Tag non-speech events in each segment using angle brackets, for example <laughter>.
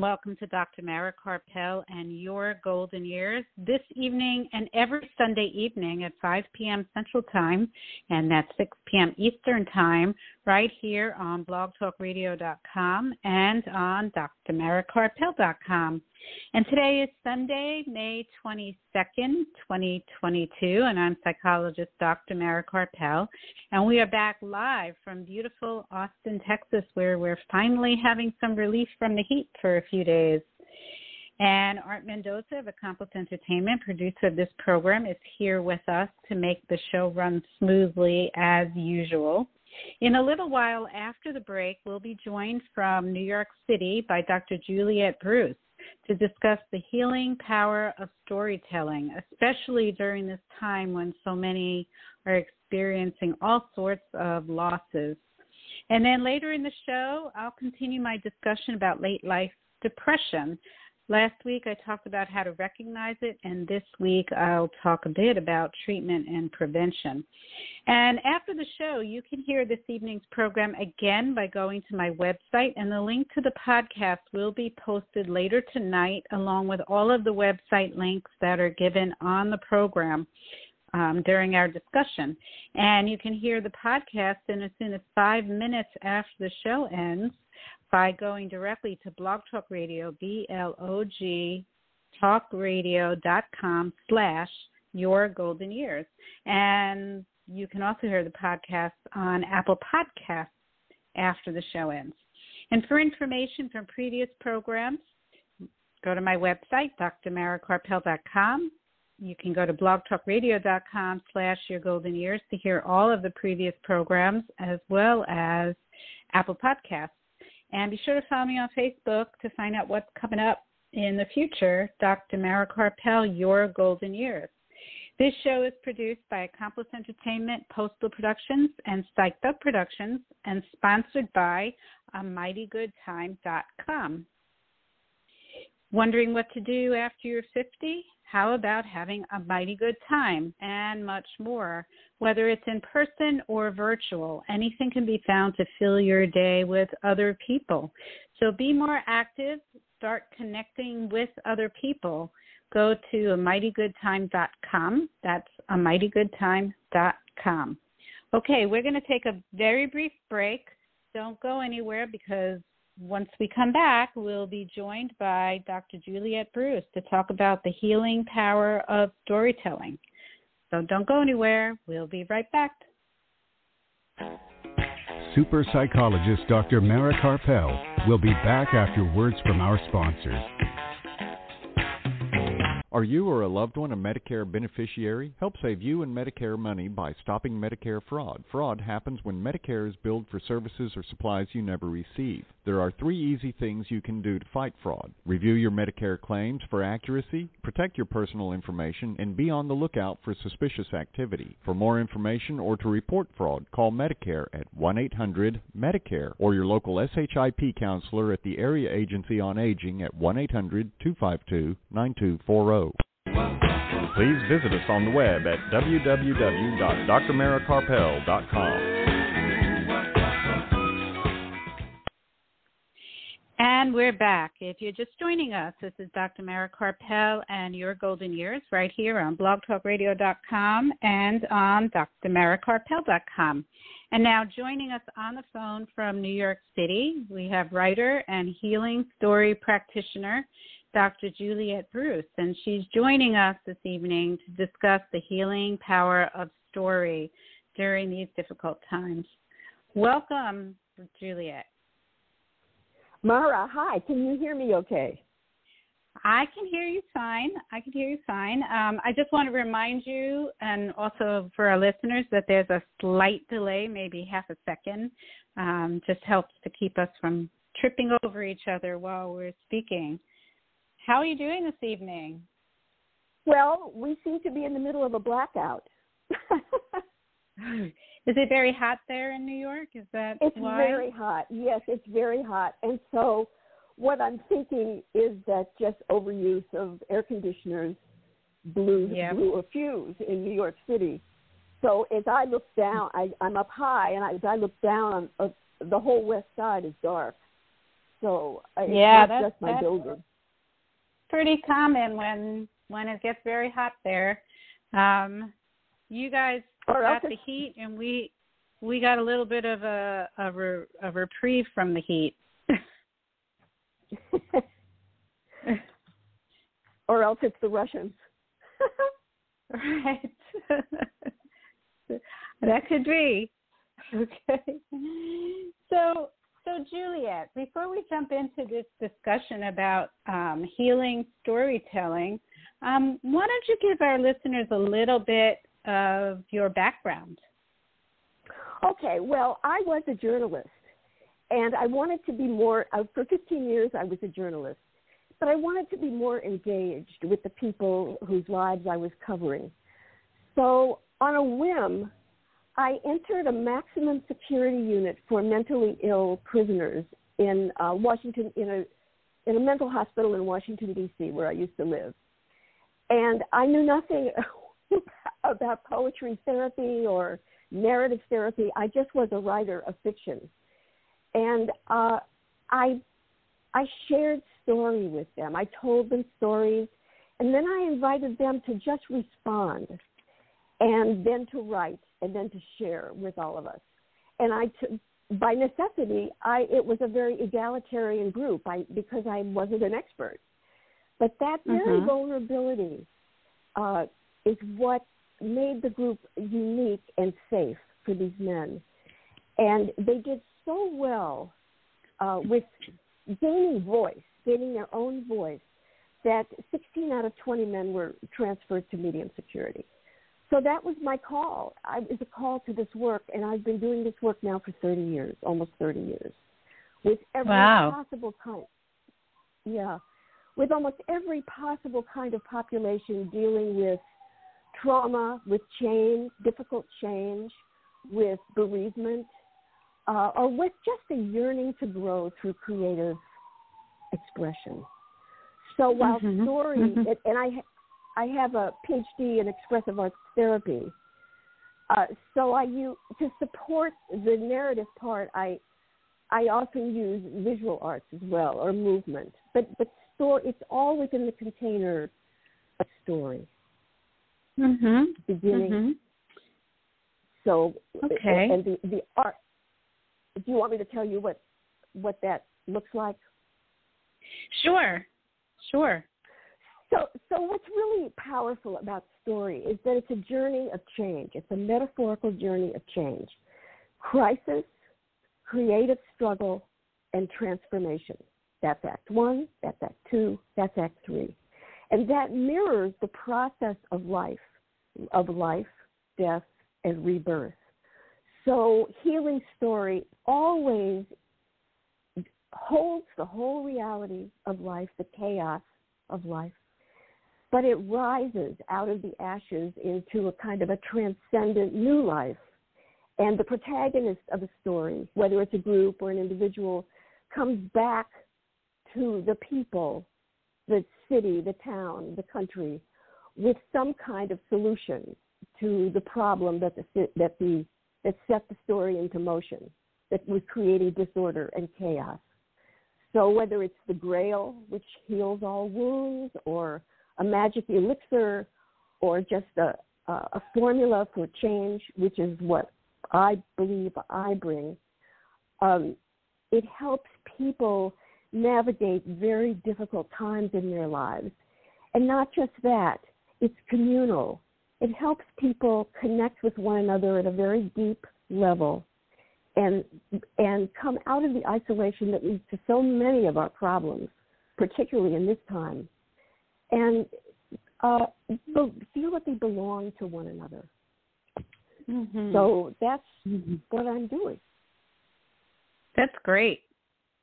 And welcome to Dr. Mara Karpel and your golden years this evening and every Sunday evening at 5 p.m. Central Time and that's 6 p.m. Eastern Time right here on blogtalkradio.com and on drmarakarpel.com. And today is Sunday, May 22nd, 2022, and I'm psychologist Dr. Mara Karpel. And we are back live from beautiful Austin, Texas, where we're finally having some relief from the heat for a few days. And Art Mendoza of Accomplice Entertainment, producer of this program, is here with us to make the show run smoothly as usual. In a little while after the break, we'll be joined from New York City by Dr. Juliet Bruce to discuss the healing power of storytelling, especially during this time when so many are experiencing all sorts of losses. And then later in the show, I'll continue my discussion about late life depression, Last week I talked about how to recognize it, and this week I'll talk a bit about treatment and prevention. And after the show, you can hear this evening's program again by going to my website, and the link to the podcast will be posted later tonight, along with all of the website links that are given on the program. Um, during our discussion. And you can hear the podcast in as soon as five minutes after the show ends by going directly to Blog Talk Radio, B-L-O-G, talkradio.com slash your golden years. And you can also hear the podcast on Apple Podcasts after the show ends. And for information from previous programs, go to my website, drmarakarpel.com. You can go to blogtalkradio.com slash your golden years to hear all of the previous programs as well as Apple Podcasts. And be sure to follow me on Facebook to find out what's coming up in the future. Dr. Mara Karpel, Your Golden Years. This show is produced by Accomplice Entertainment, Postal Productions, and Psyched Up Productions, and sponsored by AmightyGoodTime.com. Wondering what to do after you're 50? How about having a mighty good time and much more? Whether it's in person or virtual, anything can be found to fill your day with other people. So be more active, start connecting with other people. Go to amightygoodtime.com. That's amightygoodtime.com. Okay, we're going to take a very brief break. Don't go anywhere because once we come back, we'll be joined by Dr. Juliet Bruce to talk about the healing power of storytelling. So don't go anywhere. We'll be right back. Super psychologist Dr. Mara Karpel will be back after words from our sponsors. Are you or a loved one a Medicare beneficiary? Help save you and Medicare money by stopping Medicare fraud. Fraud happens when Medicare is billed for services or supplies you never receive. There are three easy things you can do to fight fraud. Review your Medicare claims for accuracy, protect your personal information, and be on the lookout for suspicious activity. For more information or to report fraud, call Medicare at 1-800-MEDICARE or your local SHIP counselor at the Area Agency on Aging at 1-800-252-9240. Please visit us on the web at www.drmarakarpel.com. And we're back. If you're just joining us, this is Dr. Mara Karpel and Your Golden Years right here on blogtalkradio.com and on drmarakarpel.com. And now joining us on the phone from New York City, we have writer and healing story practitioner Dr. Juliet Bruce, and she's joining us this evening to discuss the healing power of story during these difficult times. Welcome, Juliet. Mara, hi. Can you hear me okay? I can hear you fine. I can hear you fine. Um, I just want to remind you, and also for our listeners, that there's a slight delay, maybe half a second. Um, just helps to keep us from tripping over each other while we're speaking. How are you doing this evening? Well, we seem to be in the middle of a blackout. <laughs> <laughs> Is it very hot there in New York? Is that it's why? very hot. Yes, it's very hot. And so what I'm thinking is that just overuse of air conditioners blew Yep. blew a fuse in New York City. So as I look down, I, I'm up high, and I, as I look down, uh, the whole west side is dark. So uh, it's Yeah, not that's- just my that's- building. pretty common when when it gets very hot there. Um, you guys Or else got the heat, and we we got a little bit of a a, re, a reprieve from the heat. <laughs> or else it's the Russians. <laughs> right. that could be. Okay. So so Juliet, before we jump into this discussion about um, healing storytelling, um, why don't you give our listeners a little bit of your background? Okay, well, I was a journalist, and I wanted to be more. Uh, for 15 years, I was a journalist, but I wanted to be more engaged with the people whose lives I was covering. So, on a whim, I entered a maximum security unit for mentally ill prisoners in uh, Washington, in a in a mental hospital in Washington D.C., where I used to live, and I knew nothing <laughs> about poetry therapy or narrative therapy. I just was a writer of fiction, and uh, I I shared story with them. I told them stories, and then I invited them to just respond, and then to write, and then to share with all of us. And I, t- by necessity, I it was a very egalitarian group. I because I wasn't an expert, but that very Mhm. vulnerability uh, is what made the group unique and safe for these men. And they did so well uh, with gaining voice, gaining their own voice, that 16 out of 20 men were transferred to medium security. So that was my call. I, it was a call to this work, and I've been doing this work now for 30 years, almost 30 years, with every Wow. possible kind. Yeah, with almost every possible kind of population dealing with trauma, with change, difficult change, with bereavement, uh, or with just a yearning to grow through creative expression. So while Mhm, story, mhm. and- and I, I have a PhD in expressive arts therapy, uh, so I use to support the narrative part. I, I often use visual arts as well or movement, but but story, it's all within the container of story Mm-hmm. beginning. Mm-hmm. So Okay. and the the art. Do you want me to tell you what what that looks like? Sure. Sure. So, so what's really powerful about story is that it's a journey of change. It's a metaphorical journey of change, crisis, creative struggle, and transformation. That's Act One. That's Act Two. That's Act Three, and that mirrors the process of life, of life, death, and rebirth. So, healing story always holds the whole reality of life, the chaos of life, but it rises out of the ashes into a kind of a transcendent new life. And the protagonist of a story, whether it's a group or an individual, comes back to the people, the city, the town, the country, with some kind of solution to the problem that the that the that set the story into motion, that was creating disorder and chaos. So whether it's the Grail, which heals all wounds, or a magic elixir, or just a, a formula for change, which is what I believe I bring, um, it helps people navigate very difficult times in their lives. And not just that, it's communal. It helps people connect with one another at a very deep level and and come out of the isolation that leads to so many of our problems, particularly in this time, and uh, feel that they belong to one another. Mm-hmm. So that's mm-hmm. what I'm doing. That's great.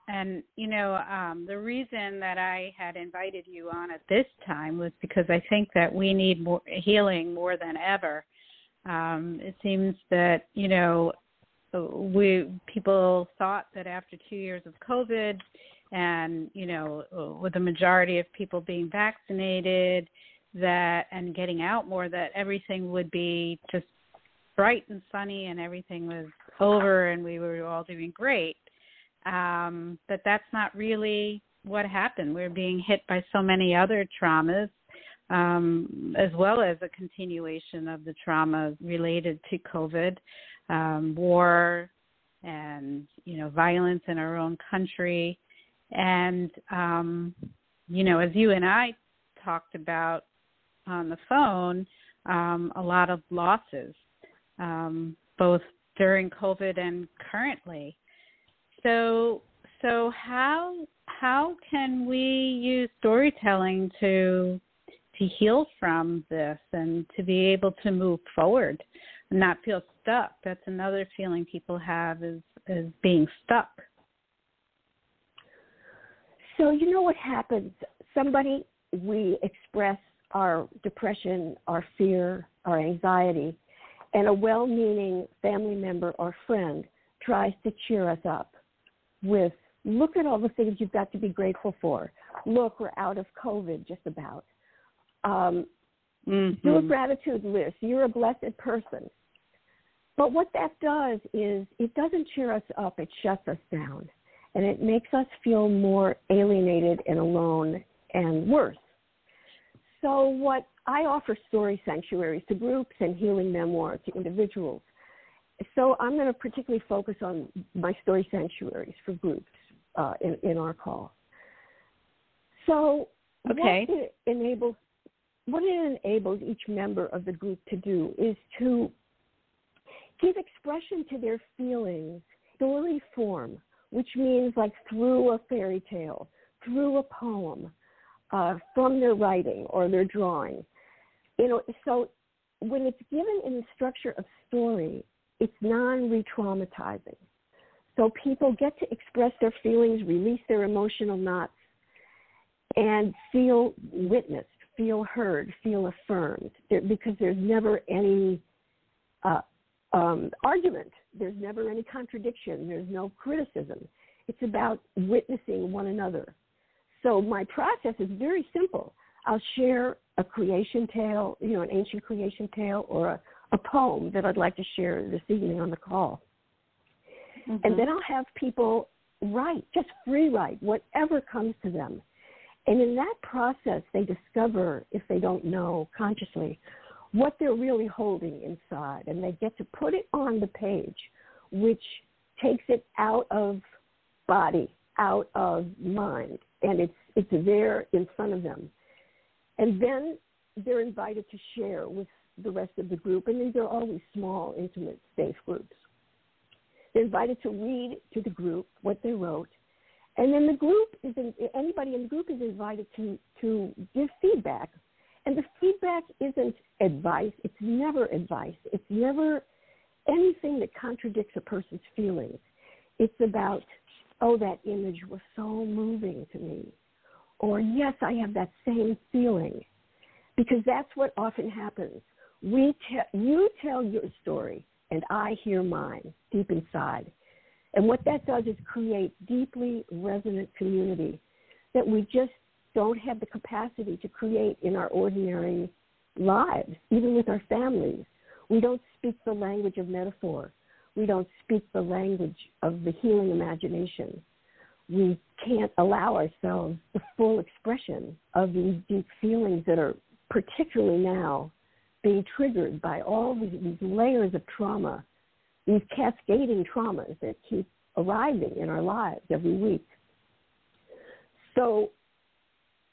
And you know, um, the reason that I had invited you on at this time was because I think that we need more healing more than ever. Um, it seems that you know, we people thought that after two years of COVID, and you know, with the majority of people being vaccinated, that and getting out more, that everything would be just bright and sunny and everything was over and we were all doing great um, but that's not really what happened. We're being hit by so many other traumas, um, as well as a continuation of the trauma related to COVID, um, war, and you know violence in our own country, and um, you know as you and I talked about on the phone, um, a lot of losses, um, both during COVID and currently. So so how how can we use storytelling to to heal from this and to be able to move forward and not feel stuck? That's another feeling people have is is being stuck. So you know what happens? Somebody we express our depression, our fear, our anxiety, and a well-meaning family member or friend tries to cheer us up with look at all the things you've got to be grateful for. Look, we're out of COVID just about. Um, mm-hmm. Do a gratitude list. You're a blessed person. But what that does is it doesn't cheer us up, it shuts us down. And it makes us feel more alienated and alone and worse. So, what I offer story sanctuaries to groups and healing memoir to individuals so I'm going to particularly focus on my story sanctuaries for groups uh, in, in our call. So okay. what it enables what it enables each member of the group to do is to give expression to their feelings story form, which means like through a fairy tale, through a poem, uh, from their writing or their drawing. You know, so when it's given in the structure of story, it's non re traumatizing. So people get to express their feelings, release their emotional knots, and feel witnessed, feel heard, feel affirmed, because there's never any uh, um, argument, there's never any contradiction, there's no criticism. It's about witnessing one another. So my process is very simple. I'll share a creation tale, you know, an ancient creation tale or a a poem that I'd like to share this evening on the call. Mm-hmm. And then I'll have people write, just free write, whatever comes to them. And in that process, they discover, if they don't know consciously, what they're really holding inside. And they get to put it on the page, which takes it out of body, out of mind. And it's, it's there in front of them. And then they're invited to share with the rest of the group, and these are always small, intimate, safe groups. They're invited to read to the group what they wrote, and then the group is in, anybody in the group is invited to to give feedback, and the feedback isn't advice. It's never advice. It's never anything that contradicts a person's feelings. It's about, oh, that image was so moving to me, or yes, I have that same feeling, because that's what often happens we te- you tell your story and I hear mine deep inside. And what that does is create deeply resonant community that we just don't have the capacity to create in our ordinary lives, even with our families. We don't speak the language of metaphor. We don't speak the language of the healing imagination. We can't allow ourselves the full expression of these deep feelings that are particularly now being triggered by all these, these layers of trauma, these cascading traumas that keep arriving in our lives every week. So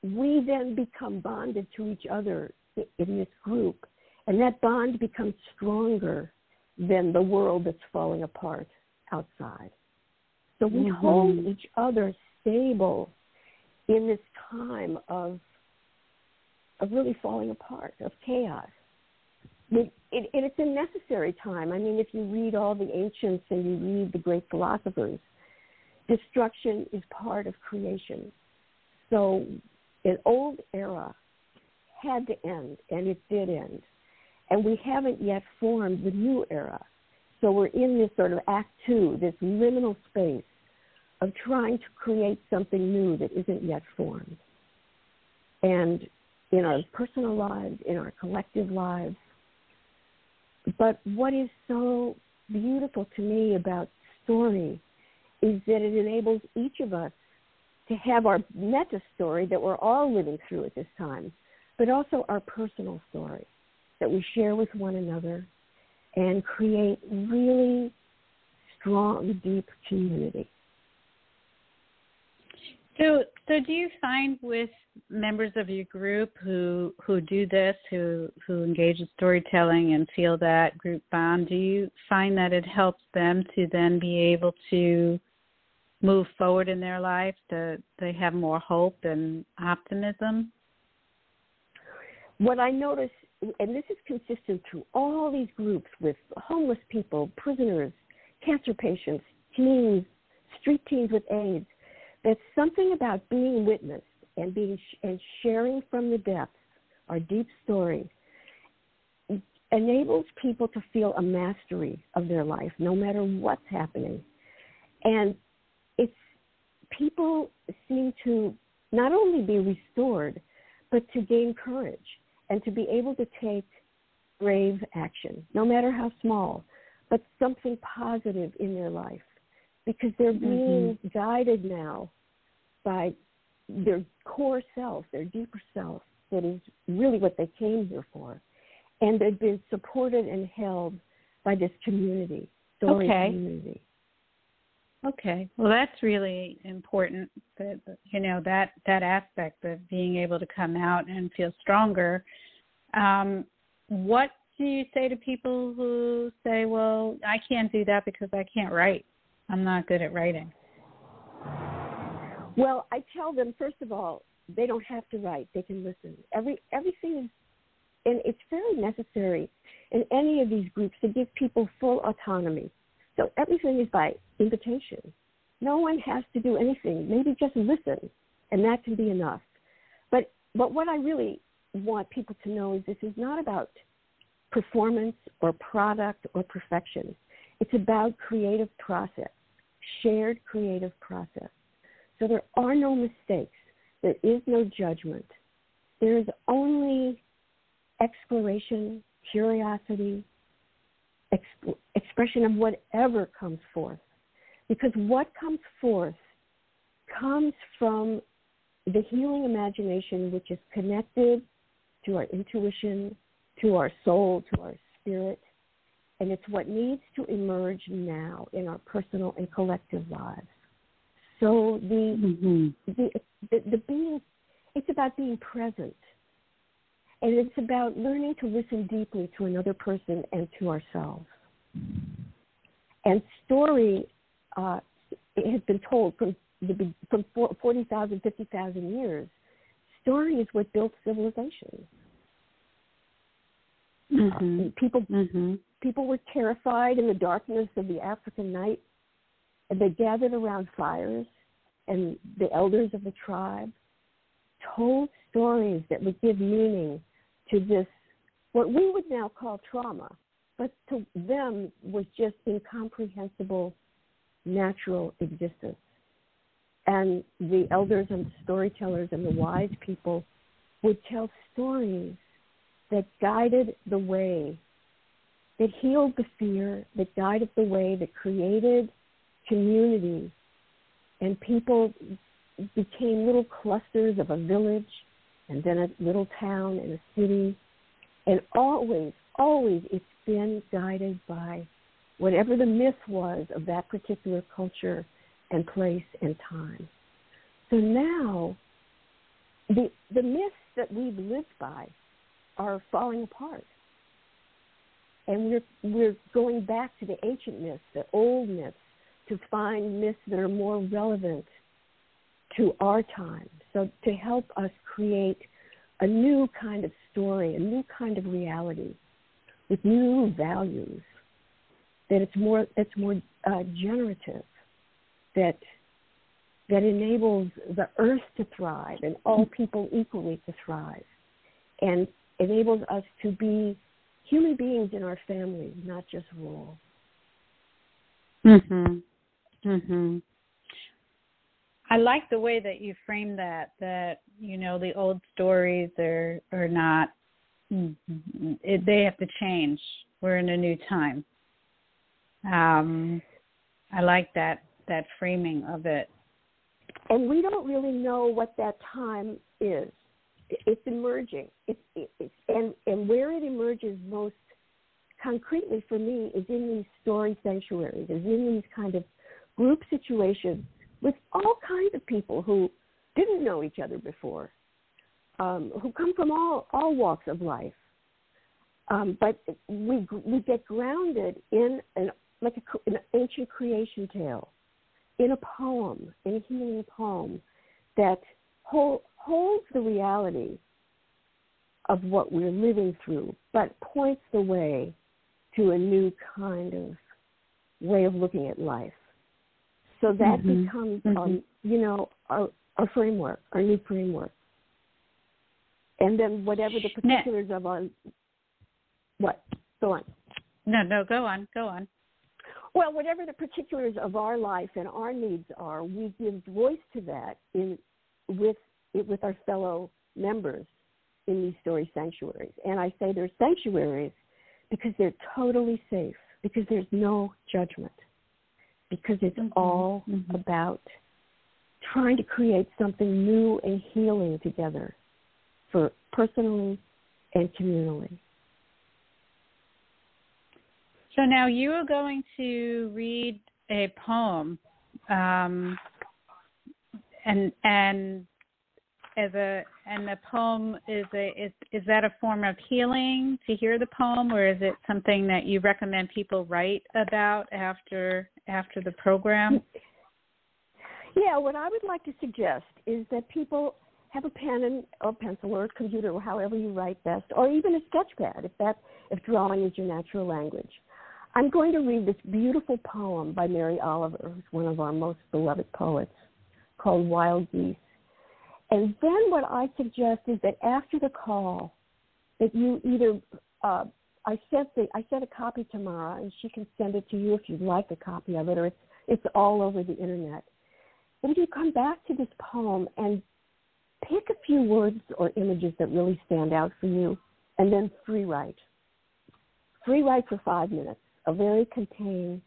we then become bonded to each other in this group, and that bond becomes stronger than the world that's falling apart outside. So we mm-hmm. hold each other stable in this time of of really falling apart, of chaos it, it, it's a necessary time. I mean, if you read all the ancients and you read the great philosophers, destruction is part of creation. So an old era had to end, and it did end. And we haven't yet formed the new era. So we're in this sort of act two, this liminal space of trying to create something new that isn't yet formed. And in our personal lives, in our collective lives. But what is so beautiful to me about story is that it enables each of us to have our meta story that we're all living through at this time, but also our personal story that we share with one another and create really strong, deep community. So, so do you find with members of your group who who do this, who who engage in storytelling and feel that group bond, do you find that it helps them to then be able to move forward in their lives? To they have more hope and optimism? What I notice, and this is consistent through all these groups with homeless people, prisoners, cancer patients, teens, street teens with AIDS it's something about being witnessed and being and sharing from the depths our deep story enables people to feel a mastery of their life no matter what's happening. And it's people seem to not only be restored but to gain courage and to be able to take brave action no matter how small but something positive in their life because they're being mm-hmm. guided now by their core self, their deeper self, that is really what they came here for. And they've been supported and held by this community, story okay. community. Okay. Well, that's really important. That you know that that aspect of being able to come out and feel stronger. Um, what do you say to people who say, "Well, I can't do that because I can't write. I'm not good at writing." Well, I tell them first of all, they don't have to write; they can listen. Every everything is, and it's very necessary in any of these groups to give people full autonomy. So everything is by invitation. No one has to do anything. Maybe just listen, and that can be enough. But but what I really want people to know is this is not about performance or product or perfection. It's about creative process, shared creative process. So there are no mistakes. There is no judgment. There is only exploration, curiosity, exp- expression of whatever comes forth. Because what comes forth comes from the healing imagination, which is connected to our intuition, to our soul, to our spirit. And it's what needs to emerge now in our personal and collective lives. So the, mm-hmm. the, the the being it's about being present, and it's about learning to listen deeply to another person and to ourselves. And story uh, it has been told from the, from 40,000, 50,000 years. Story is what built civilization. Mm-hmm. people mm-hmm. People were terrified in the darkness of the African night, and they gathered around fires and the elders of the tribe told stories that would give meaning to this, what we would now call trauma, but to them was just incomprehensible natural existence. And the elders and storytellers and the wise people would tell stories that guided the way, that healed the fear, that guided the way, that created community and people became little clusters of a village and then a little town and a city. And always, always it's been guided by whatever the myth was of that particular culture and place and time. So now the the myths that we've lived by are falling apart. And we're we're going back to the ancient myths, the old myths to find myths that are more relevant to our time. So to help us create a new kind of story, a new kind of reality with new values. That it's more it's more uh, generative. That that enables the earth to thrive and all people equally to thrive and enables us to be human beings in our family, not just rules. Mhm. Mhm. I like the way that you frame that. That you know the old stories are are not. It, they have to change. We're in a new time. Um, I like that that framing of it. And we don't really know what that time is. It's emerging. And and where it emerges most concretely for me is in these story sanctuaries, is in these kind of group situations with all kinds of people who didn't know each other before, um, who come from all all walks of life. Um, but we we get grounded in an like a, an ancient creation tale, in a poem, in a healing poem that hold, holds the reality of what we're living through, but points the way to a new kind of way of looking at life. So that mm-hmm. becomes, mm-hmm. Um, you know, our, our framework, our new framework. And then whatever the particulars of our, what? Go on. No, no, go on, go on. Well, whatever the particulars of our life and our needs are, we give voice to that in with with our fellow members in these story sanctuaries. And I say they're sanctuaries because they're totally safe, because there's no judgment, because it's mm-hmm. all mm-hmm. about trying to create something new and healing together for personally and communally. So now you are going to read a poem, um, and and as a and the poem is a is is that a form of healing to hear the poem, or is it something that you recommend people write about after after the program? Yeah, what I would like to suggest is that people have a pen and or pencil or a computer or however you write best, or even a sketch pad if that if drawing is your natural language. I'm going to read this beautiful poem by Mary Oliver, who's one of our most beloved poets, called Wild Geese. And then what I suggest is that after the call, that you either uh, I sent the I sent a copy to Mara, and she can send it to you if you'd like a copy of it, or it's it's all over the internet. But if you come back to this poem and pick a few words or images that really stand out for you, and then free write. Free write for five minutes a very contained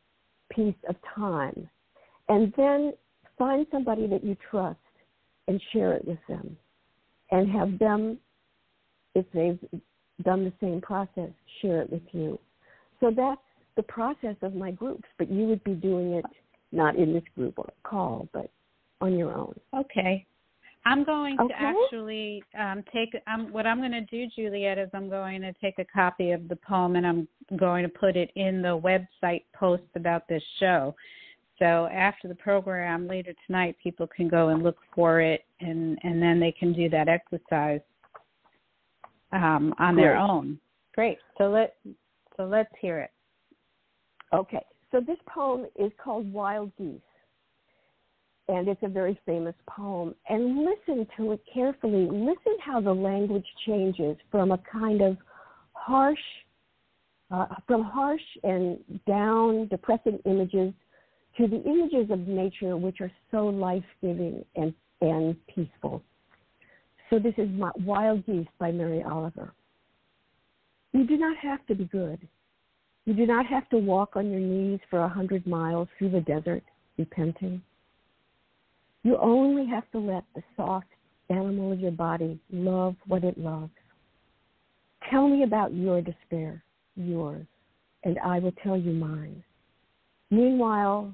piece of time, and then find somebody that you trust and share it with them, and have them, if they've done the same process, share it with you. So that's the process of my groups, but you would be doing it not in this group or call, but on your own. Okay. I'm going okay. to actually um, take. Um, what I'm going to do, Juliet, is I'm going to take a copy of the poem and I'm going to put it in the website post about this show. So after the program later tonight, people can go and look for it, and and then they can do that exercise um, on Great. their own. Great. So let so let's hear it. Okay. So this poem is called Wild Geese and it's a very famous poem. And listen to it carefully. Listen how the language changes from a kind of harsh, uh, from harsh and down, depressing images to the images of nature which are so life giving and, and peaceful. So this is Wild Geese by Mary Oliver. You do not have to be good. You do not have to walk on your knees for a hundred miles through the desert repenting. You only have to let the soft animal of your body love what it loves. Tell me about your despair, yours, and I will tell you mine. Meanwhile,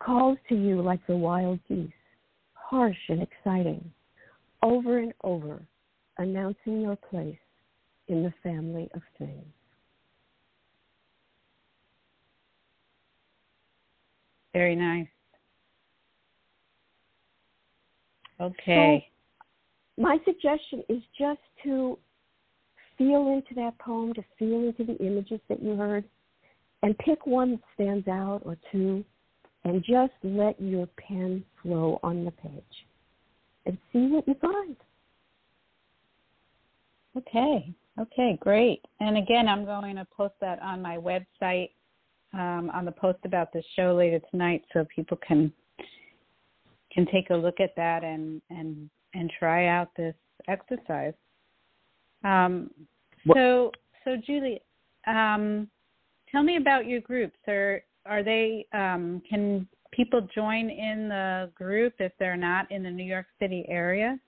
calls to you like the wild geese, harsh and exciting, over and over, announcing your place in the family of things. Very nice. Okay. So my suggestion is just to feel into that poem, to feel into the images that you heard, and pick one that stands out or two, and just let your pen flow on the page and see what you find. Okay. Okay, great. And again, I'm going to post that on my website um, on the post about the show later tonight, so people can can take a look at that and and and try out this exercise. Um, so so Julie, um, tell me about your groups. Are are they um, can people join in the group if they're not in the New York City area?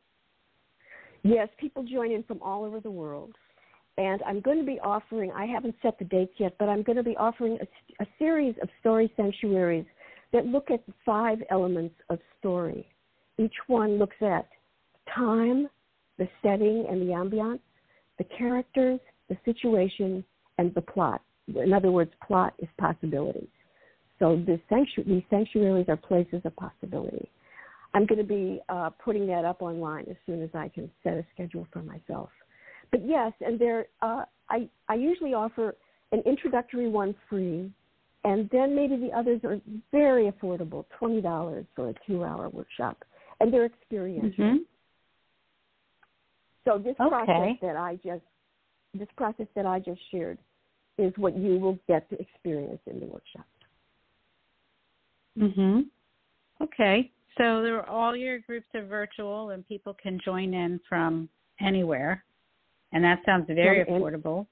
Yes, people join in from all over the world. And I'm going to be offering, I haven't set the dates yet, but I'm going to be offering a, a series of story sanctuaries that look at the five elements of story. Each one looks at time, the setting and the ambiance, the characters, the situation, and the plot. In other words, plot is possibility. So the sanctu- these sanctuaries are places of possibility. I'm going to be uh, putting that up online as soon as I can set a schedule for myself. But yes, and there uh, I I usually offer an introductory one free, and then maybe the others are very affordable, twenty dollars for a two-hour workshop, and they're experiential. Mm-hmm. So this Okay. process that I just this process that I just shared is what you will get to experience in the workshop. Mhm. Okay. So there all your groups are virtual and people can join in from anywhere. And that sounds very From affordable.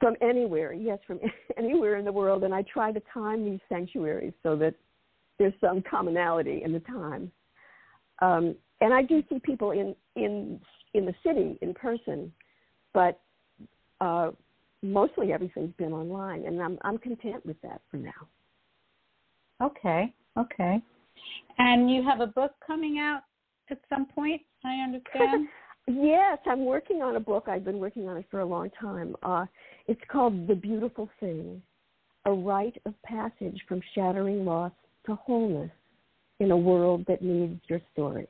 From anywhere, yes, from <laughs> anywhere in the world, and I try to time these sanctuaries so that there's some commonality in the time. Um, and I do see people in in in the city in person, but uh, mostly everything's been online, and I'm I'm content with that for now. Okay. Okay. And you have a book coming out at some point, I understand. <laughs> Yes, I'm working on a book. I've been working on it for a long time. Uh, it's called The Beautiful Thing A Rite of Passage from Shattering Loss to Wholeness in a World That Needs Your Story.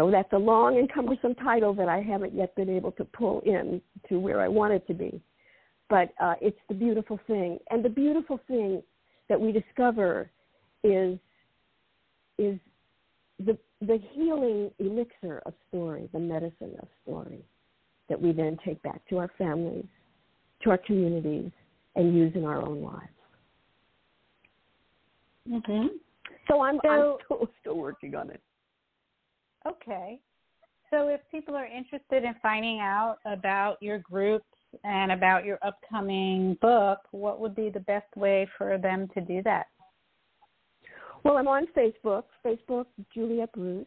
So that's a long and cumbersome title that I haven't yet been able to pull in to where I want it to be. But uh, it's the beautiful thing. And the beautiful thing that we discover is is the the healing elixir of story, the medicine of story, that we then take back to our families, to our communities, and use in our own lives. mhm. So I'm, I'm still, still working on it. Okay. So if people are interested in finding out about your groups and about your upcoming book, what would be the best way for them to do that? Well, I'm on Facebook, Facebook Juliet Bruce,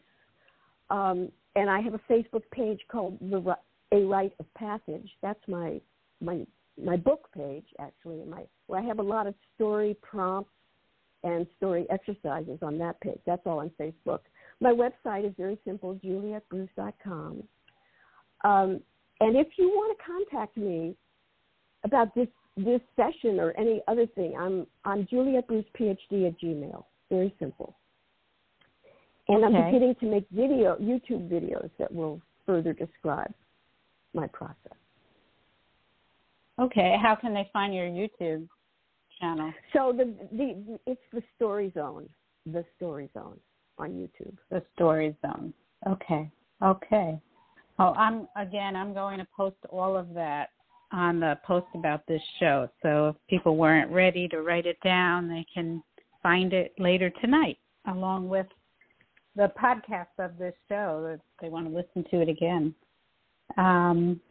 um, and I have a Facebook page called the A Rite of Passage. That's my my my book page actually. My where I have a lot of story prompts and story exercises on that page. That's all on Facebook. My website is very simple, julietbruce.com. Um, and if you want to contact me about this this session or any other thing, I'm I'm Juliet Bruce PhD at Gmail. Very simple. And I'm beginning to make video YouTube videos that will further describe my process. Okay. How can they find your YouTube channel? So the the it's the Story Zone, the Story Zone on YouTube. The Story Zone. Okay. Okay. Oh, I'm again. I'm going to post all of that on the post about this show. So if people weren't ready to write it down, they can find it later tonight, along with the podcast of this show. If they want to listen to it again. Um,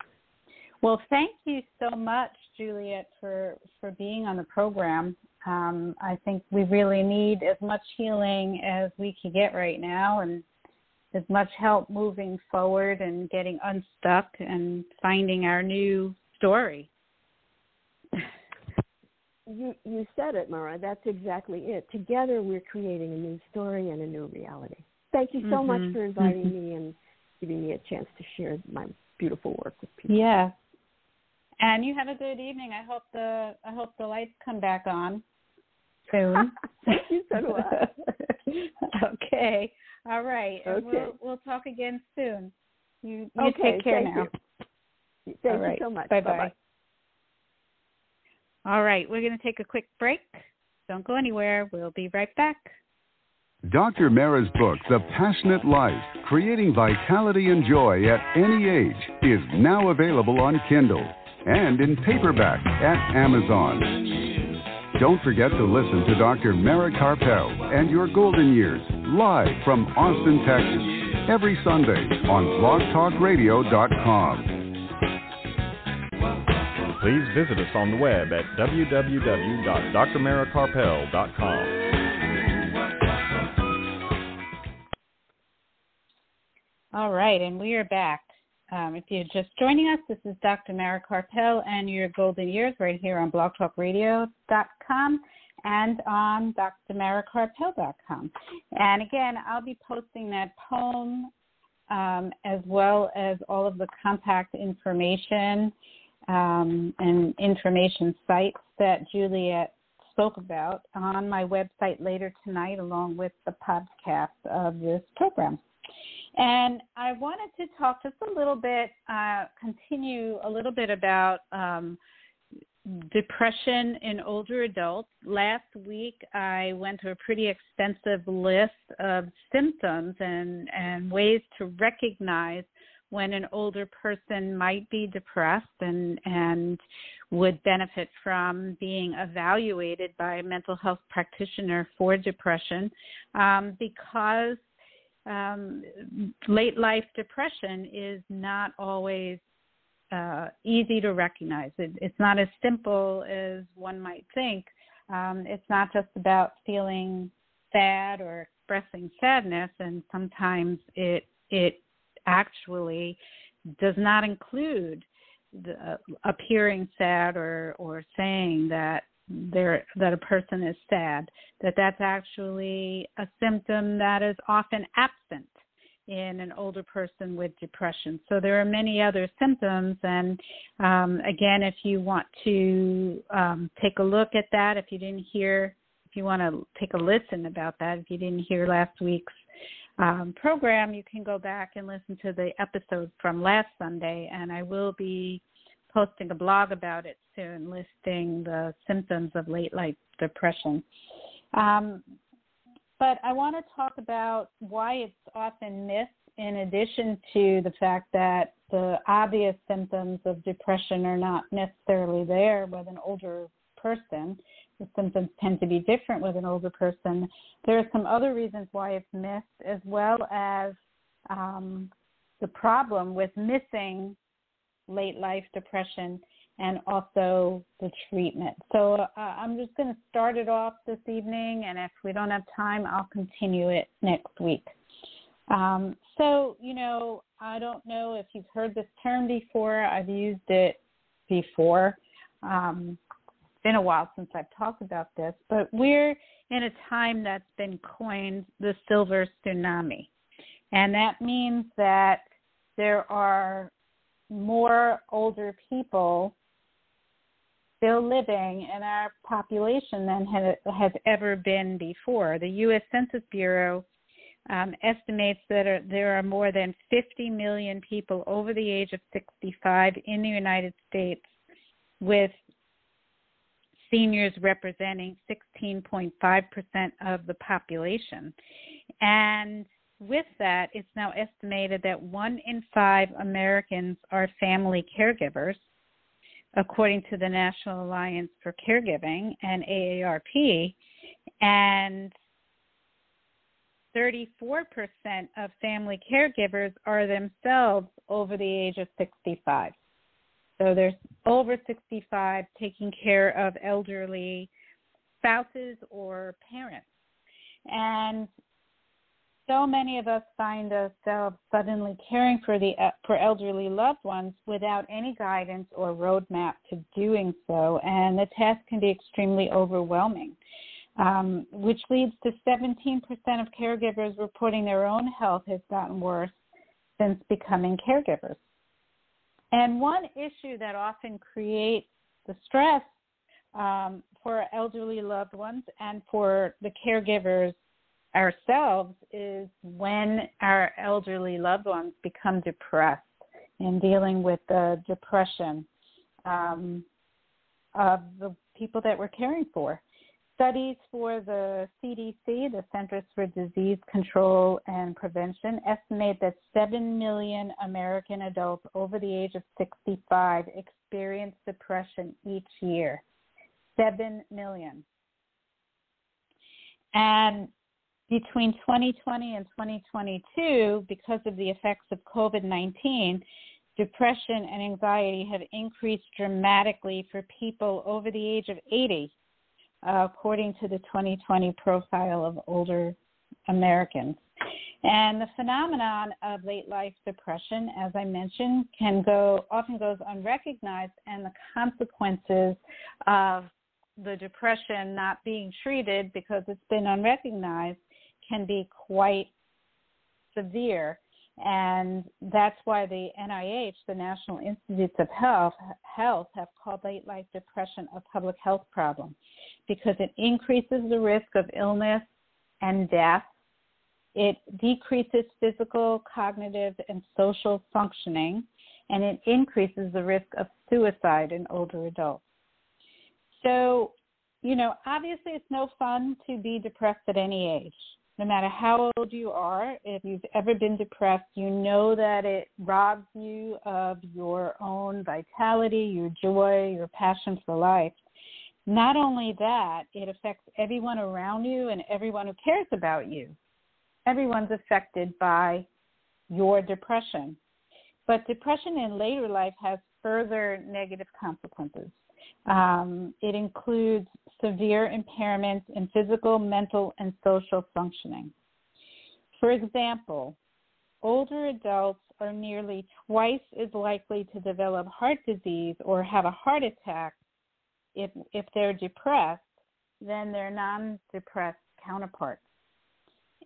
well, thank you so much, Juliet, for for being on the program. Um, I think we really need as much healing as we can get right now, and as much help moving forward and getting unstuck and finding our new story. you you said it, Mara. That's exactly it. Together, we're creating a new story and a new reality. Thank you so mm-hmm. much for inviting mm-hmm. me and giving me a chance to share my beautiful work with people. Yeah. And you have a good evening. I hope the I hope the lights come back on soon. <laughs> Thank you so much. <laughs> okay. All right. Okay. We'll, we'll talk again soon. You, you okay, take care thank now. You. Thank All right. you so much. Bye bye. All right, we're going to take a quick break. Don't go anywhere. We'll be right back. Dr. Mara's book, The Passionate Life Creating Vitality and Joy at Any Age, is now available on Kindle and in paperback at Amazon. Don't forget to listen to Dr. Mara Karpel and Your Golden Years live from Austin, Texas, every Sunday on blogtalkradio.com. Please visit us on the web at www.drmarakarpel.com. All right, and we are back. Um, if you're just joining us, this is Dr. Mara Karpel and your golden years right here on blogtalkradio.com and on drmarakarpel.com. And again, I'll be posting that poem um, as well as all of the contact information um, and information sites that Juliet spoke about on my website later tonight, along with the podcast of this program. And I wanted to talk just a little bit, uh, continue a little bit about um, depression in older adults. Last week, I went to a pretty extensive list of symptoms and, and ways to recognize when an older person might be depressed and, and would benefit from being evaluated by a mental health practitioner for depression um, because um, late life depression is not always uh, easy to recognize. It, it's not as simple as one might think. Um, it's not just about feeling sad or expressing sadness, and sometimes it it actually does not include the, uh, appearing sad or or saying that there that a person is sad that that's actually a symptom that is often absent in an older person with depression. So there are many other symptoms and um, again if you want to um, take a look at that if you didn't hear if you want to take a listen about that if you didn't hear last week's um, program you can go back and listen to the episode from last sunday and i will be posting a blog about it soon, listing the symptoms of late life depression. Um, but I want to talk about why it's often missed, in addition to the fact that the obvious symptoms of depression are not necessarily there with an older person. The symptoms tend to be different with an older person. There are some other reasons why it's missed, as well as um, the problem with missing late life depression and also the treatment. So uh, I'm just going to start it off this evening, and if we don't have time, I'll continue it next week. Um, so, you know, I don't know if you've heard this term before. I've used it before. Um, it's been a while since I've talked about this, but we're in a time that's been coined the silver tsunami. And that means that there are more older people still living in our population than has ever been before. The U.S. Census Bureau um, estimates that are, there are more than 50 million people over the age of 65 in the United States, with seniors representing 16.5% of the population. And with that, it's now estimated that one in five Americans are family caregivers, according to the National Alliance for Caregiving and AARP, and 34% of family caregivers are themselves over the age of 65. So there's over 65 taking care of elderly spouses or parents. And so many of us find ourselves suddenly caring for the uh, for elderly loved ones without any guidance or roadmap to doing so, and the task can be extremely overwhelming. Um, which leads to 17% of caregivers reporting their own health has gotten worse since becoming caregivers. And one issue that often creates the stress um, for elderly loved ones and for the caregivers ourselves is when our elderly loved ones become depressed and dealing with the depression um, of the people that we're caring for. Studies for the CDC, the Centers for Disease Control and Prevention, estimate that 7 million American adults over the age of 65 experience depression each year. 7 million. And between 2020 and 2022, because of the effects of COVID 19, depression and anxiety have increased dramatically for people over the age of 80, uh, according to the 2020 profile of older Americans. And the phenomenon of late life depression, as I mentioned, can go often goes unrecognized, and the consequences of the depression not being treated because it's been unrecognized can be quite severe. And that's why the NIH, the National Institutes of Health, Health, have called late life depression a public health problem because it increases the risk of illness and death. It decreases physical, cognitive, and social functioning, and it increases the risk of suicide in older adults. So, you know, obviously it's no fun to be depressed at any age no matter how old you are, if you've ever been depressed, you know that it robs you of your own vitality, your joy, your passion for life. Not only that, it affects everyone around you and everyone who cares about you. Everyone's affected by your depression. But depression in later life has further negative consequences. Um, it includes severe impairments in physical, mental, and social functioning. For example, older adults are nearly twice as likely to develop heart disease or have a heart attack if, if they're depressed than their non depressed counterparts.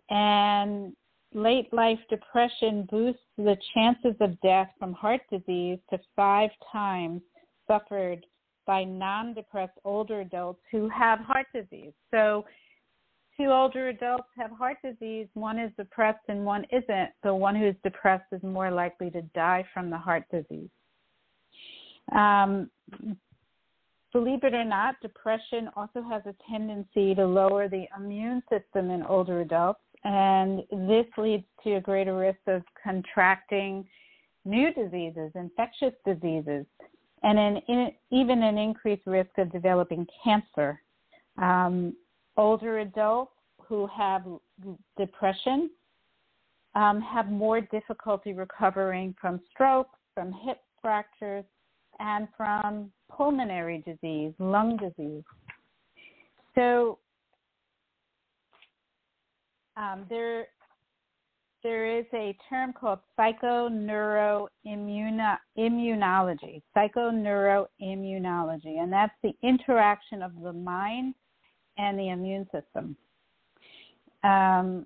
And late life depression boosts the chances of death from heart disease to five times suffered by non depressed older adults who have heart disease. So, two older adults have heart disease, one is depressed and one isn't. The one who's depressed is more likely to die from the heart disease. Um, believe it or not, depression also has a tendency to lower the immune system in older adults, and this leads to a greater risk of contracting new diseases, infectious diseases and an, in, even an increased risk of developing cancer. Um, older adults who have depression um, have more difficulty recovering from stroke, from hip fractures, and from pulmonary disease, lung disease. So um, there there is a term called psychoneuroimmunology, psychoneuroimmunology, and that's the interaction of the mind and the immune system. Um,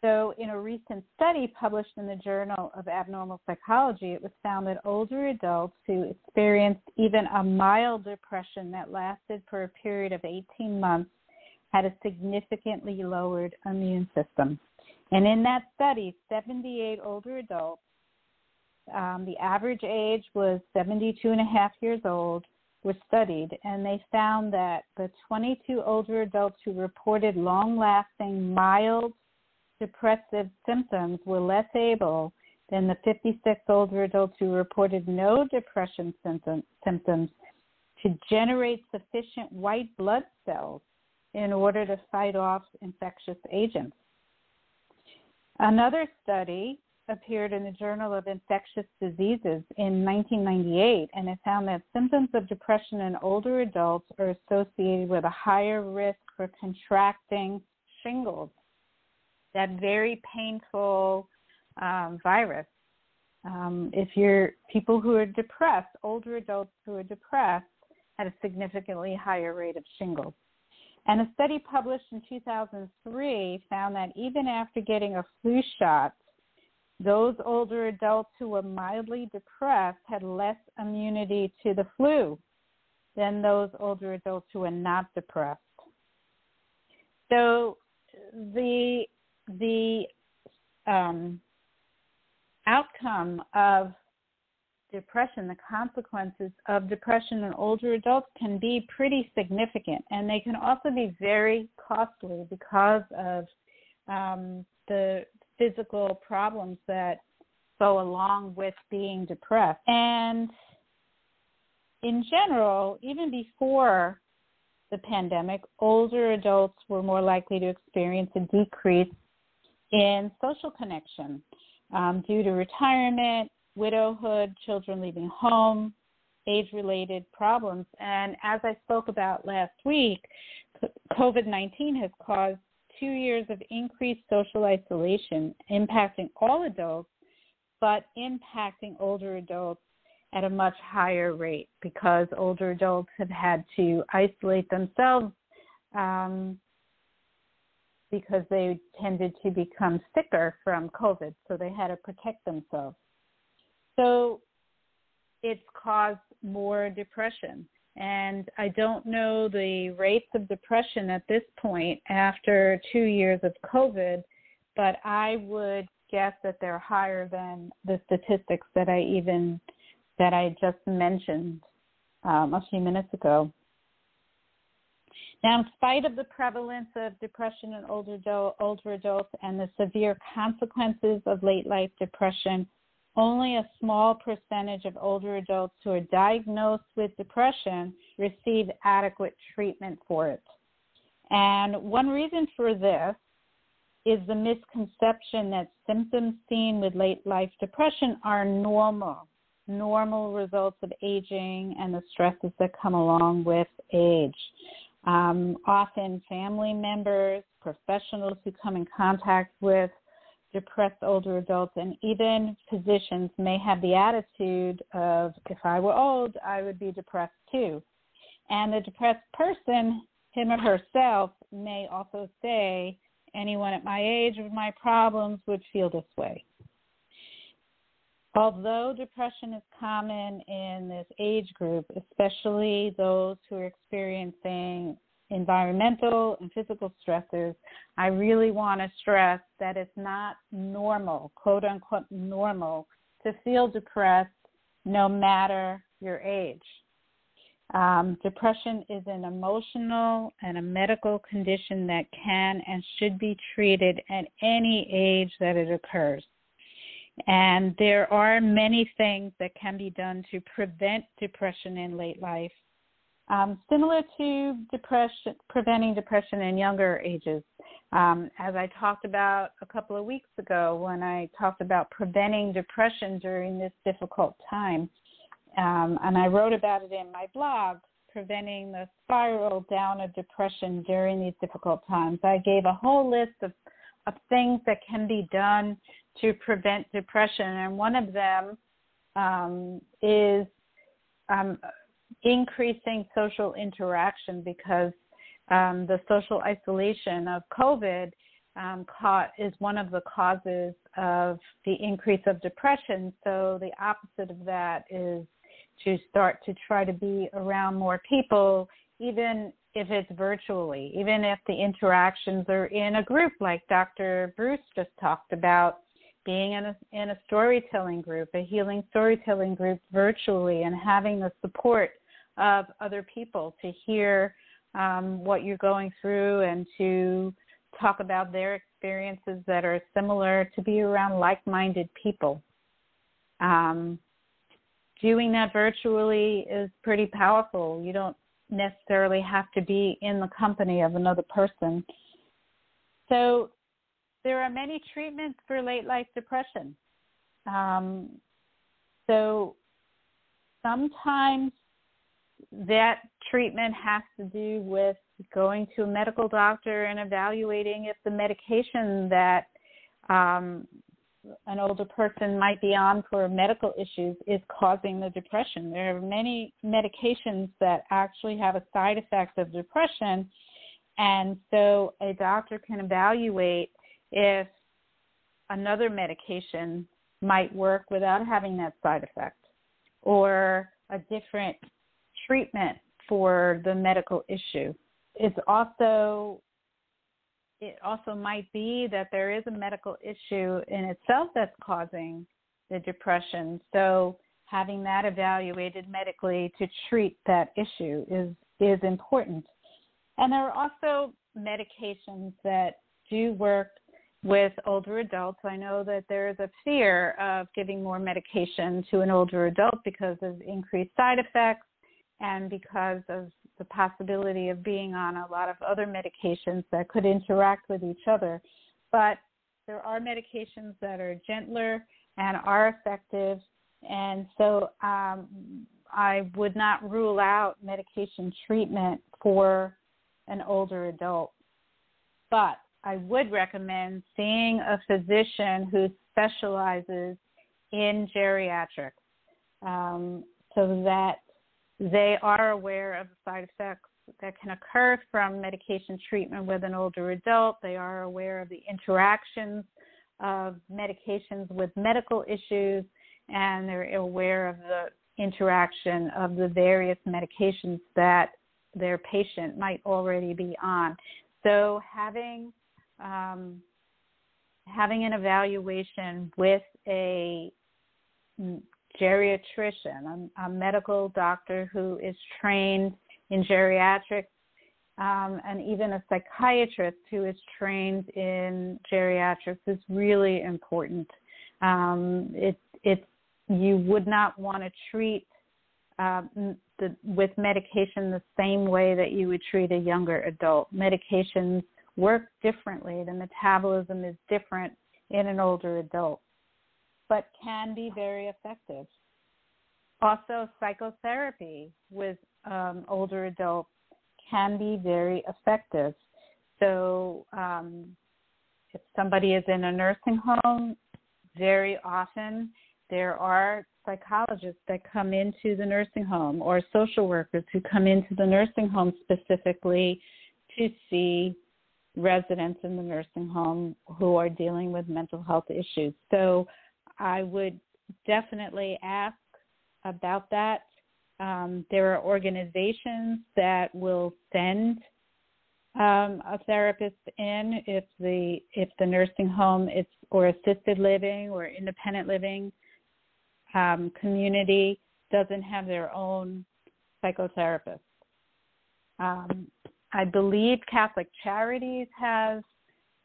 so, in a recent study published in the Journal of Abnormal Psychology, it was found that older adults who experienced even a mild depression that lasted for a period of 18 months had a significantly lowered immune system. And in that study, 78 older adults, um, the average age was 72 and a half years old, were studied, and they found that the 22 older adults who reported long lasting, mild depressive symptoms were less able than the 56 older adults who reported no depression symptom, symptoms to generate sufficient white blood cells in order to fight off infectious agents. Another study appeared in the Journal of Infectious Diseases in 1998, and it found that symptoms of depression in older adults are associated with a higher risk for contracting shingles that very painful um, virus. Um, if you're people who are depressed, older adults who are depressed, had a significantly higher rate of shingles. And a study published in 2003 found that even after getting a flu shot, those older adults who were mildly depressed had less immunity to the flu than those older adults who were not depressed. So the the um, outcome of depression, the consequences of depression in older adults can be pretty significant, and they can also be very costly because of um, the physical problems that go along with being depressed. And in general, even before the pandemic, older adults were more likely to experience a decrease in social connection um, due to retirement, widowhood, children leaving home, age related problems. And as I spoke about last week, COVID 19 has caused two years of increased social isolation, impacting all adults, but impacting older adults at a much higher rate because older adults have had to isolate themselves um, because they tended to become sicker from COVID, so they had to protect themselves. So it's caused more depression. And I don't know the rates of depression at this point after two years of COVID, but I would guess that they're higher than the statistics that I even that I just mentioned um, a few minutes ago. Now, in spite of the prevalence of depression in older, older adults and the severe consequences of late life depression, only a small percentage of older adults who are diagnosed with depression receive adequate treatment for it. And one reason for this is the misconception that symptoms seen with late life depression are normal, normal results of aging and the stresses that come along with age. Um, often, family members, professionals who come in contact with depressed older adults, and even physicians may have the attitude of, if I were old, I would be depressed too. And the depressed person, him or herself, may also say, anyone at my age with my problems would feel this way. Although depression is common in this age group, especially those who are experiencing environmental and physical stressors, I really want to stress that it's not normal, quote unquote normal, to feel depressed no matter your age. Um, depression is an emotional and a medical condition that can and should be treated at any age that it occurs. And there are many things that can be done to prevent depression in late life um, similar to depression, preventing depression in younger ages. Um, as I talked about a couple of weeks ago when I talked about preventing depression during this difficult time. Um, and I wrote about it in my blog, preventing the spiral down of depression during these difficult times. I gave a whole list of, of things that can be done to prevent depression, and one of them um, is um, increasing social interaction because um, the social isolation of COVID um, is one of the causes of the increase of depression. So the opposite of that is to start to try to be around more people, even if it's virtually, even if the interactions are in a group like Dr. Bruce just talked about being in a, in a storytelling group, a healing storytelling group virtually, and having the support of other people to hear um, what you're going through and to talk about their experiences that are similar, to be around like minded people. Um, doing that virtually is pretty powerful. You don't necessarily have to be in the company of another person. So, there are many treatments for late life depression. Um, so, sometimes that treatment has to do with going to a medical doctor and evaluating if the medication that um, an older person might be on for medical issues is causing the depression. There are many medications that actually have a side effect of depression, and so a doctor can evaluate if another medication might work without having that side effect or a different treatment for the medical issue. It's also it also might be that there is a medical issue in itself that's causing the depression. So having that evaluated medically to treat that issue is is important. And there are also medications that do work with older adults. I know that there is a fear of giving more medication to an older adult because of increased side effects and because of the possibility of being on a lot of other medications that could interact with each other. But there are medications that are gentler and are effective, and so um, I would not rule out medication treatment for an older adult. But I would recommend seeing a physician who specializes in geriatrics um, so that they are aware of the side effects that can occur from medication treatment with an older adult. They are aware of the interactions of medications with medical issues, and they're aware of the interaction of the various medications that their patient might already be on. So having um, having an evaluation with a geriatrician, a, a medical doctor who is trained in geriatrics, um, and even a psychiatrist who is trained in geriatrics is really important. Um, it, you would not want to treat uh, the, with medication the same way that you would treat a younger adult. Medications work differently. The metabolism is different in an older adult but can be very effective. Also, psychotherapy with um, older adults can be very effective. So, um, if somebody is in a nursing home, very often there are psychologists that come into the nursing home or social workers who come into the nursing home specifically to see residents in the nursing home who are dealing with mental health issues. So I would definitely ask about that. Um, there are organizations that will send um, a therapist in if the if the nursing home is or assisted living or independent living um, community doesn't have their own psychotherapist. Um, I believe Catholic Charities has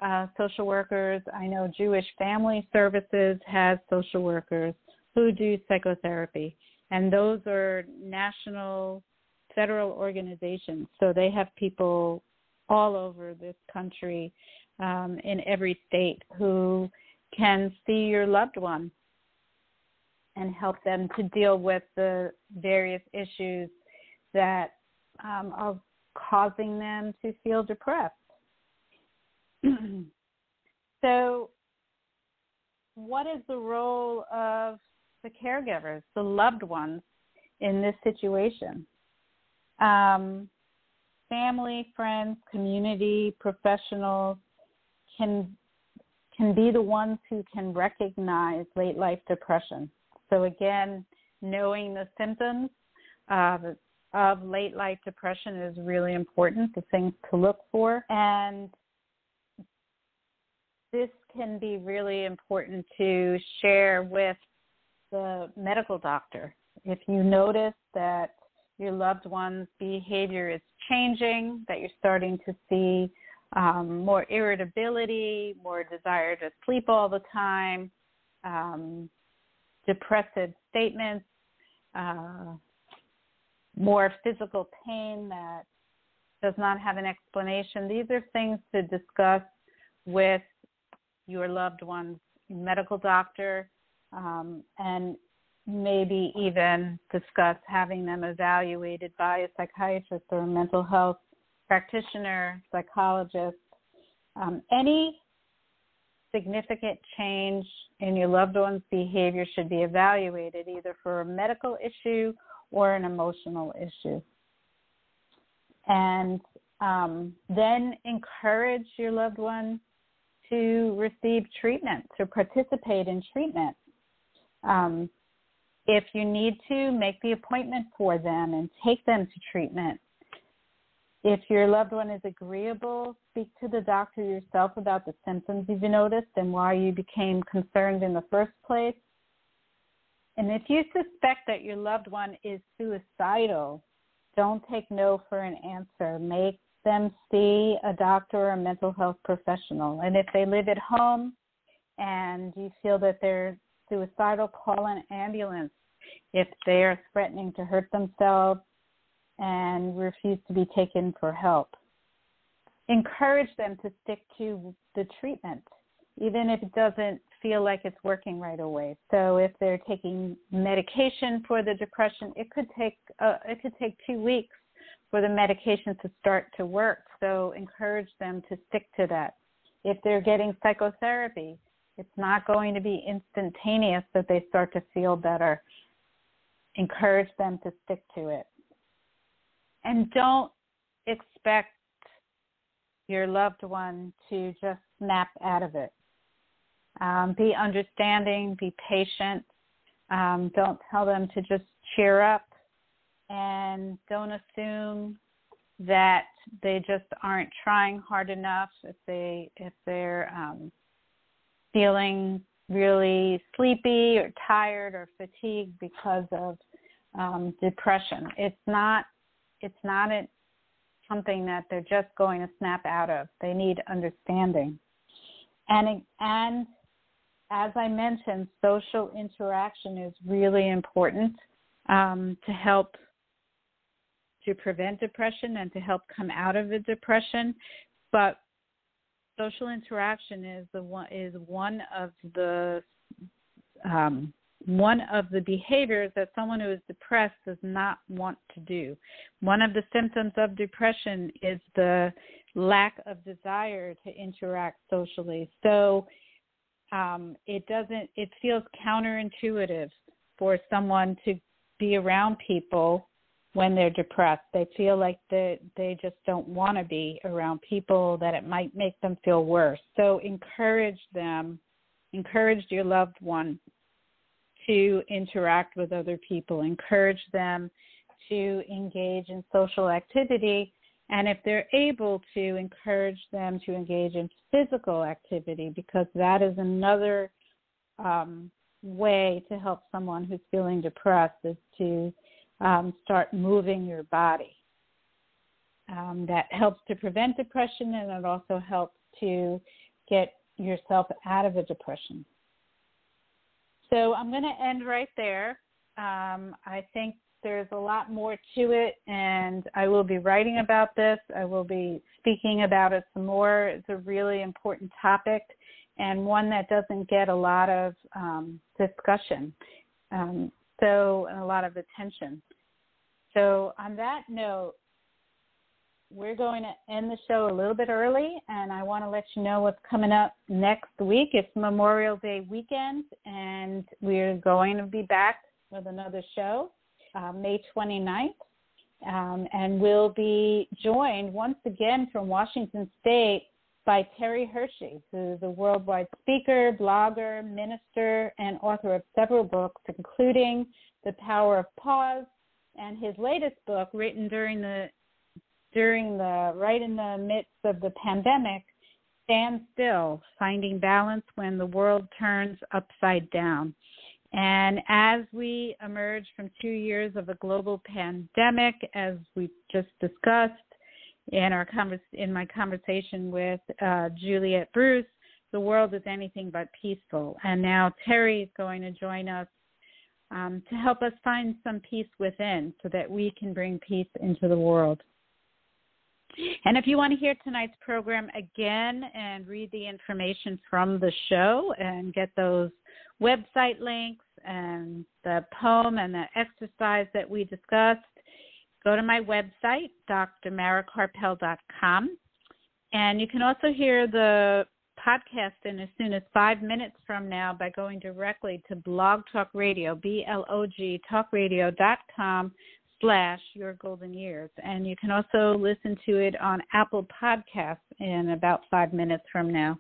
uh, social workers. I know Jewish Family Services has social workers who do psychotherapy, and those are national, federal organizations. So they have people all over this country, um, in every state, who can see your loved one and help them to deal with the various issues that um, are causing them to feel depressed. <clears throat> so, what is the role of the caregivers, the loved ones, in this situation? Um, family, friends, community, professionals can can be the ones who can recognize late life depression. So again, knowing the symptoms of, of late life depression is really important, the things to look for. And this can be really important to share with the medical doctor. If you notice that your loved one's behavior is changing, that you're starting to see um, more irritability, more desire to sleep all the time, um, depressive statements, uh, more physical pain that does not have an explanation. These are things to discuss with your loved one's medical doctor um, and maybe even discuss having them evaluated by a psychiatrist or a mental health practitioner, psychologist, um, any significant change in your loved one's behavior should be evaluated either for a medical issue or an emotional issue. And um, then encourage your loved one to receive treatment, to participate in treatment. Um, if you need to, make the appointment for them and take them to treatment. If your loved one is agreeable, speak to the doctor yourself about the symptoms you've noticed and why you became concerned in the first place. And if you suspect that your loved one is suicidal, don't take no for an answer. Make them see a doctor or a mental health professional. And if they live at home and you feel that they're suicidal, call an ambulance. If they are threatening to hurt themselves and refuse to be taken for help, encourage them to stick to the treatment, even if it doesn't feel like it's working right away. So if they're taking medication for the depression, it could take uh, it could take two weeks for the medication to start to work. So encourage them to stick to that. If they're getting psychotherapy, it's not going to be instantaneous that they start to feel better. Encourage them to stick to it. And don't expect your loved one to just snap out of it. Um, be understanding, be patient. Um, don't tell them to just cheer up and don't assume that they just aren't trying hard enough if they if they're um, feeling really sleepy or tired or fatigued because of um, depression. It's not it's not a, something that they're just going to snap out of. They need understanding, and and as I mentioned, social interaction is really important um, to help to prevent depression and to help come out of a depression. But social interaction is the one is one of the um, one of the behaviors that someone who is depressed does not want to do. One of the symptoms of depression is the lack of desire to interact socially. So um, it doesn't. It feels counterintuitive for someone to be around people when they're depressed. They feel like they they just don't want to be around people that it might make them feel worse. So encourage them, encourage your loved one to interact with other people. Encourage them to engage in social activity and if they're able to encourage them to engage in physical activity because that is another um, way to help someone who's feeling depressed is to um, start moving your body. Um, that helps to prevent depression and it also helps to get yourself out of a depression. So I'm going to end right there. Um, I think there's a lot more to it, and I will be writing about this. I will be speaking about it some more. It's a really important topic and one that doesn't get a lot of um, discussion. Um, so, and a lot of attention. So, on that note, we're going to end the show a little bit early, and I want to let you know what's coming up next week. It's Memorial Day weekend, and we're going to be back with another show uh, May 29th. Um, and we'll be joined once again from Washington State by Terry Hershey, who's a worldwide speaker, blogger, minister, and author of several books, including The Power of Pause, and his latest book, written during the during the right in the midst of the pandemic, Stand Still: Finding Balance When the World Turns Upside Down. And as we emerge from two years of a global pandemic, as we just discussed in our convers- in my conversation with uh, Juliet Bruce, the world is anything but peaceful. And now Terry is going to join us um, to help us find some peace within, so that we can bring peace into the world. And if you want to hear tonight's program again and read the information from the show and get those website links and the poem and the exercise that we discussed, go to my website, drmarakarpel.com. And you can also hear the podcast in as soon as five minutes from now by going directly to Blog Talk Radio, B-L-O-G, talkradio.com slash Your Golden Years. And you can also listen to it on Apple Podcasts in about five minutes from now.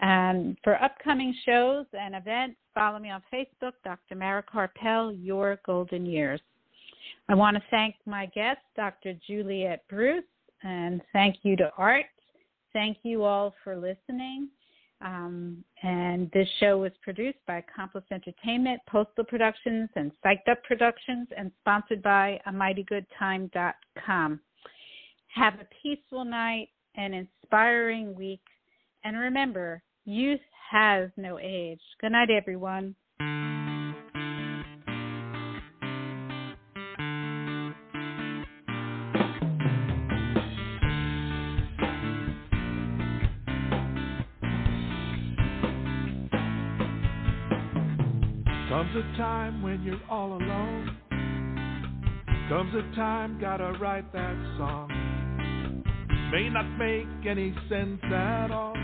And for upcoming shows and events, follow me on Facebook, Dr. Mara Karpel, Your Golden Years. I want to thank my guest, Dr. Juliet Bruce, and thank you to Art. Thank you all for listening. Um, and this show was produced by Accomplice Entertainment, Postal Productions, and Psyched Up Productions, and sponsored by A Mighty Good AmightyGoodTime.com. Have a peaceful night, an inspiring week, and remember, youth has no age. Good night, everyone. Comes a time when you're all alone. Comes a time, gotta write that song. May not make any sense at all,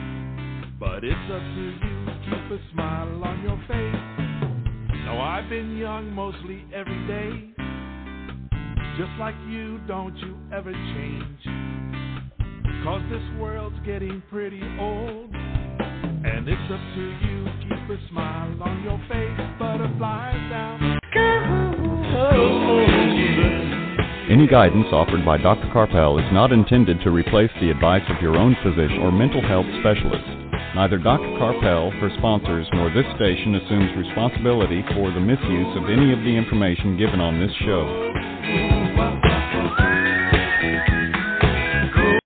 but it's up to you. to Keep a smile on your face. Now, I've been young mostly every day. Just like you, don't you ever change. Cause this world's getting pretty old. And it's up to you, keep a smile on your face. Butterflies down. Any guidance offered by Dr. Karpel is not intended to replace the advice of your own physician or mental health specialist. Neither Dr. Karpel, her sponsors, nor this station assumes responsibility for the misuse of any of the information given on this show.